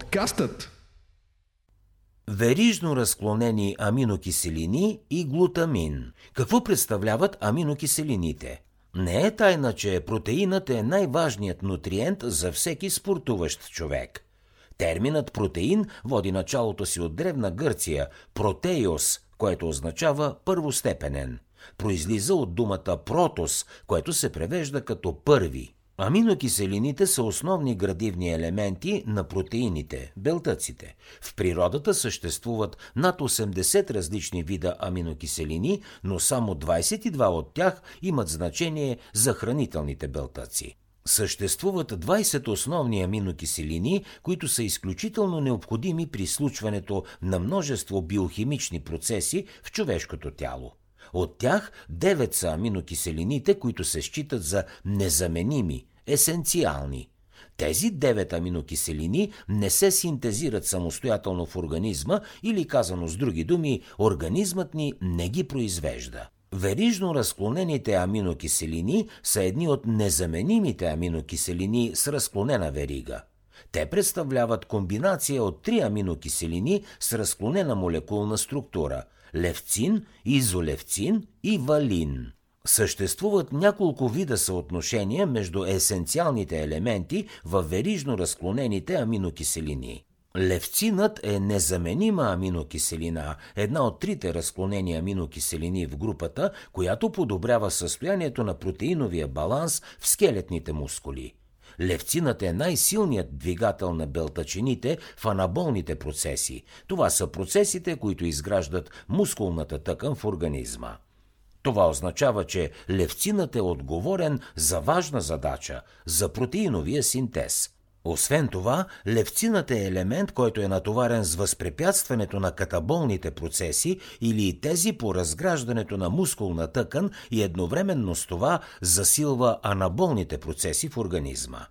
Подкастът Верижно разклонени аминокиселини и глутамин. Какво представляват аминокиселините? Не е тайна, че протеинът е най-важният нутриент за всеки спортуващ човек. Терминът протеин води началото си от древна Гърция – протеиос, което означава първостепенен. Произлиза от думата протос, което се превежда като първи. Аминокиселините са основни градивни елементи на протеините, белтъците. В природата съществуват над 80 различни вида аминокиселини, но само 22 от тях имат значение за хранителните белтъци. Съществуват 20 основни аминокиселини, които са изключително необходими при случването на множество биохимични процеси в човешкото тяло. От тях 9 са аминокиселините, които се считат за незаменими, есенциални. Тези 9 аминокиселини не се синтезират самостоятелно в организма или казано с други думи, организмът ни не ги произвежда. Верижно разклонените аминокиселини са едни от незаменимите аминокиселини с разклонена верига. Те представляват комбинация от три аминокиселини с разклонена молекулна структура – левцин, изолевцин и валин. Съществуват няколко вида съотношения между есенциалните елементи в верижно разклонените аминокиселини. Левцинът е незаменима аминокиселина, една от трите разклонени аминокиселини в групата, която подобрява състоянието на протеиновия баланс в скелетните мускули. Левцинът е най-силният двигател на белтачините в анаболните процеси. Това са процесите, които изграждат мускулната тъкан в организма. Това означава, че левцинът е отговорен за важна задача – за протеиновия синтез. Освен това, левцинът е елемент, който е натоварен с възпрепятстването на катаболните процеси или тези по разграждането на мускулна тъкан и едновременно с това засилва анаболните процеси в организма.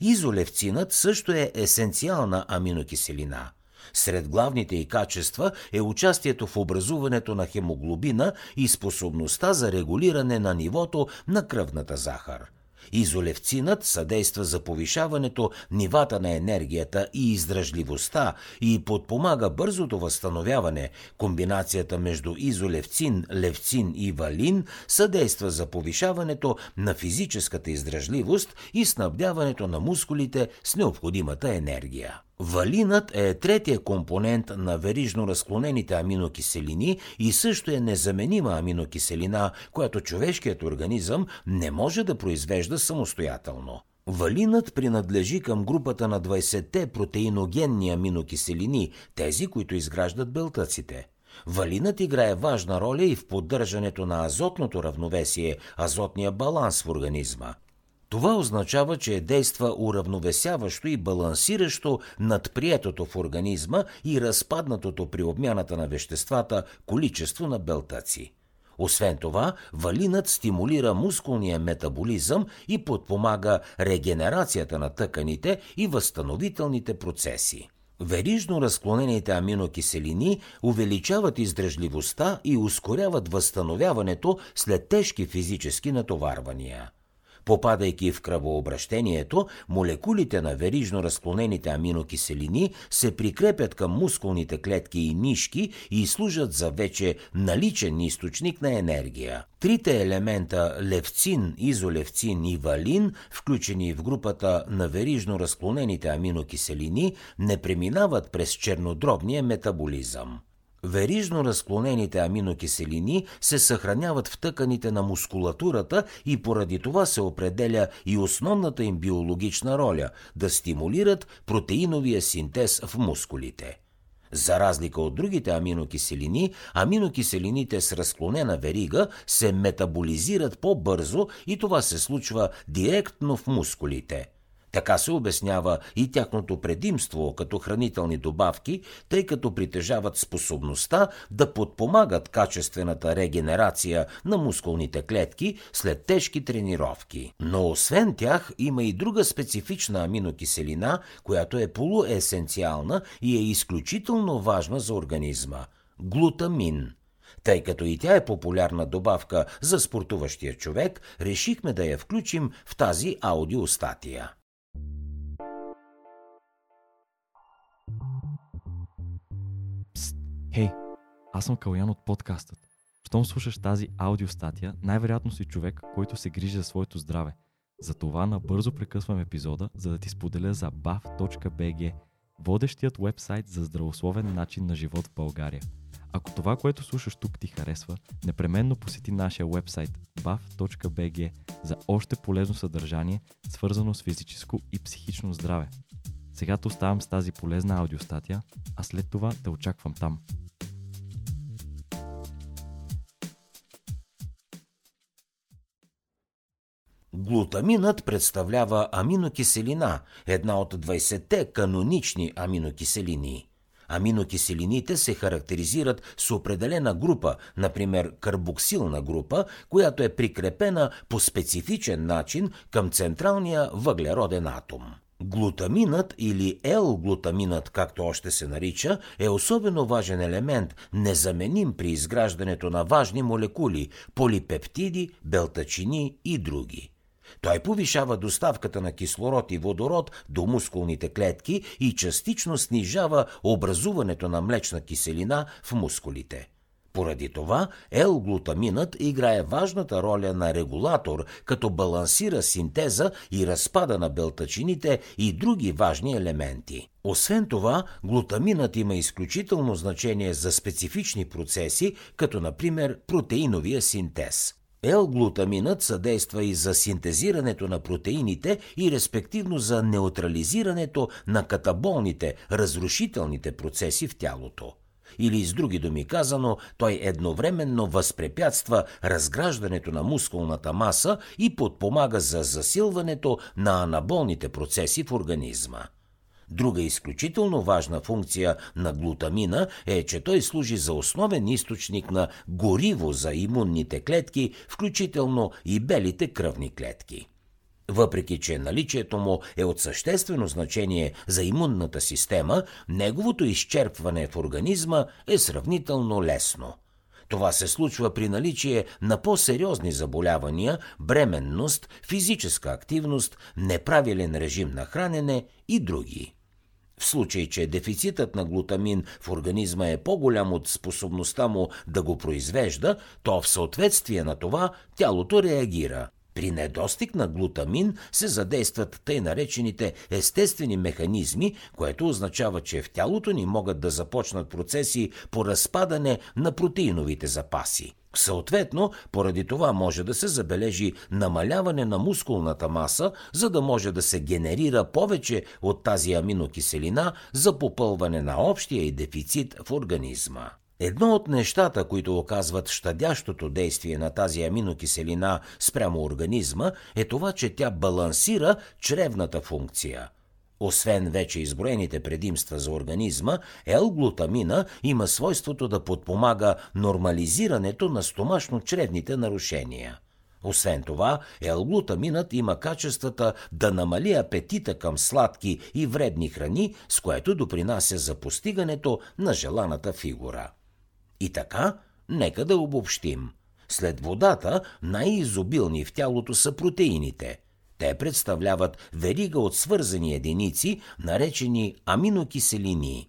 Изолевцинът също е есенциална аминокиселина – сред главните й качества е участието в образуването на хемоглобина и способността за регулиране на нивото на кръвната захар. Изолевцинът съдейства за повишаването нивата на енергията и издръжливостта и подпомага бързото възстановяване. Комбинацията между изолевцин, левцин и валин съдейства за повишаването на физическата издръжливост и снабдяването на мускулите с необходимата енергия. Валинът е третия компонент на верижно разклонените аминокиселини и също е незаменима аминокиселина, която човешкият организъм не може да произвежда самостоятелно. Валинът принадлежи към групата на 20-те протеиногенни аминокиселини, тези, които изграждат белтъците. Валинът играе важна роля и в поддържането на азотното равновесие, азотния баланс в организма. Това означава, че действа уравновесяващо и балансиращо над приетото в организма и разпаднатото при обмяната на веществата количество на белтъци. Освен това, валинът стимулира мускулния метаболизъм и подпомага регенерацията на тъканите и възстановителните процеси. Верижно разклонените аминокиселини увеличават издръжливостта и ускоряват възстановяването след тежки физически натоварвания. Попадайки в кръвообращението, молекулите на верижно разклонените аминокиселини се прикрепят към мускулните клетки и нишки и служат за вече наличен източник на енергия. Трите елемента левцин, изолевцин и валин, включени в групата на верижно разклонените аминокиселини, не преминават през чернодробния метаболизъм. Верижно разклонените аминокиселини се съхраняват в тъканите на мускулатурата и поради това се определя и основната им биологична роля да стимулират протеиновия синтез в мускулите. За разлика от другите аминокиселини, аминокиселините с разклонена верига се метаболизират по-бързо и това се случва директно в мускулите – така се обяснява и тяхното предимство като хранителни добавки, тъй като притежават способността да подпомагат качествената регенерация на мускулните клетки след тежки тренировки. Но освен тях има и друга специфична аминокиселина, която е полуесенциална и е изключително важна за организма – глутамин – тъй като и тя е популярна добавка за спортуващия човек, решихме да я включим в тази аудиостатия. Хей, hey, аз съм Калян от подкастът. Щом слушаш тази аудиостатия, най-вероятно си човек, който се грижи за своето здраве. Затова набързо прекъсвам епизода, за да ти споделя за bav.bg, водещият вебсайт за здравословен начин на живот в България. Ако това, което слушаш тук ти харесва, непременно посети нашия вебсайт bav.bg за още полезно съдържание, свързано с физическо и психично здраве. Сега те оставам с тази полезна аудиостатия, а след това те очаквам там. Глутаминът представлява аминокиселина, една от 20-те канонични аминокиселини. Аминокиселините се характеризират с определена група, например карбоксилна група, която е прикрепена по специфичен начин към централния въглероден атом. Глутаминът или L-глутаминът, както още се нарича, е особено важен елемент, незаменим при изграждането на важни молекули – полипептиди, белтачини и други. Той повишава доставката на кислород и водород до мускулните клетки и частично снижава образуването на млечна киселина в мускулите. Поради това L-глутаминът играе важната роля на регулатор, като балансира синтеза и разпада на белтачините и други важни елементи. Освен това, глутаминът има изключително значение за специфични процеси, като например протеиновия синтез. L-глутаминът съдейства и за синтезирането на протеините и респективно за неутрализирането на катаболните, разрушителните процеси в тялото. Или с други думи казано, той едновременно възпрепятства разграждането на мускулната маса и подпомага за засилването на анаболните процеси в организма. Друга изключително важна функция на глутамина е, че той служи за основен източник на гориво за имунните клетки, включително и белите кръвни клетки. Въпреки, че наличието му е от съществено значение за имунната система, неговото изчерпване в организма е сравнително лесно. Това се случва при наличие на по-сериозни заболявания, бременност, физическа активност, неправилен режим на хранене и други. В случай, че дефицитът на глутамин в организма е по-голям от способността му да го произвежда, то в съответствие на това тялото реагира. При недостиг на глутамин се задействат тъй наречените естествени механизми, което означава, че в тялото ни могат да започнат процеси по разпадане на протеиновите запаси. Съответно, поради това може да се забележи намаляване на мускулната маса, за да може да се генерира повече от тази аминокиселина за попълване на общия и дефицит в организма. Едно от нещата, които оказват щадящото действие на тази аминокиселина спрямо организма, е това, че тя балансира чревната функция – освен вече изброените предимства за организма, L-глутамина има свойството да подпомага нормализирането на стомашно-чревните нарушения. Освен това, L-глутаминът има качествата да намали апетита към сладки и вредни храни, с което допринася за постигането на желаната фигура. И така, нека да обобщим. След водата най-изобилни в тялото са протеините – те представляват верига от свързани единици, наречени аминокиселини.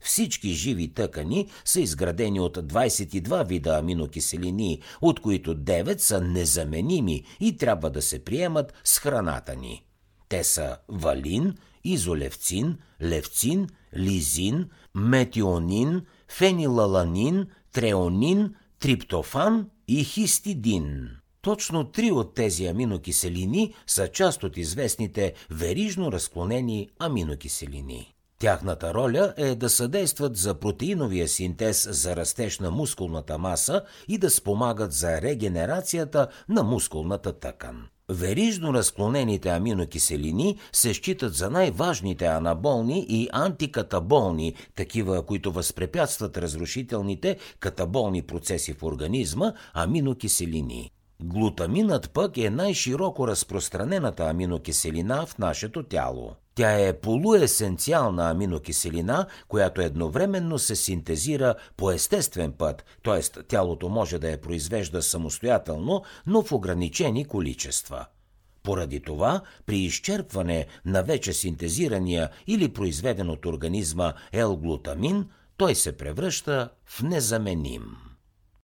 Всички живи тъкани са изградени от 22 вида аминокиселини, от които 9 са незаменими и трябва да се приемат с храната ни. Те са валин, изолевцин, левцин, лизин, метионин, фенилаланин, треонин, триптофан и хистидин. Точно три от тези аминокиселини са част от известните верижно разклонени аминокиселини. Тяхната роля е да съдействат за протеиновия синтез за растеж на мускулната маса и да спомагат за регенерацията на мускулната тъкан. Верижно разклонените аминокиселини се считат за най-важните анаболни и антикатаболни, такива, които възпрепятстват разрушителните катаболни процеси в организма, аминокиселини. Глутаминът пък е най-широко разпространената аминокиселина в нашето тяло. Тя е полуесенциална аминокиселина, която едновременно се синтезира по естествен път, т.е. тялото може да я произвежда самостоятелно, но в ограничени количества. Поради това, при изчерпване на вече синтезирания или произведен от организма L-глутамин, той се превръща в незаменим.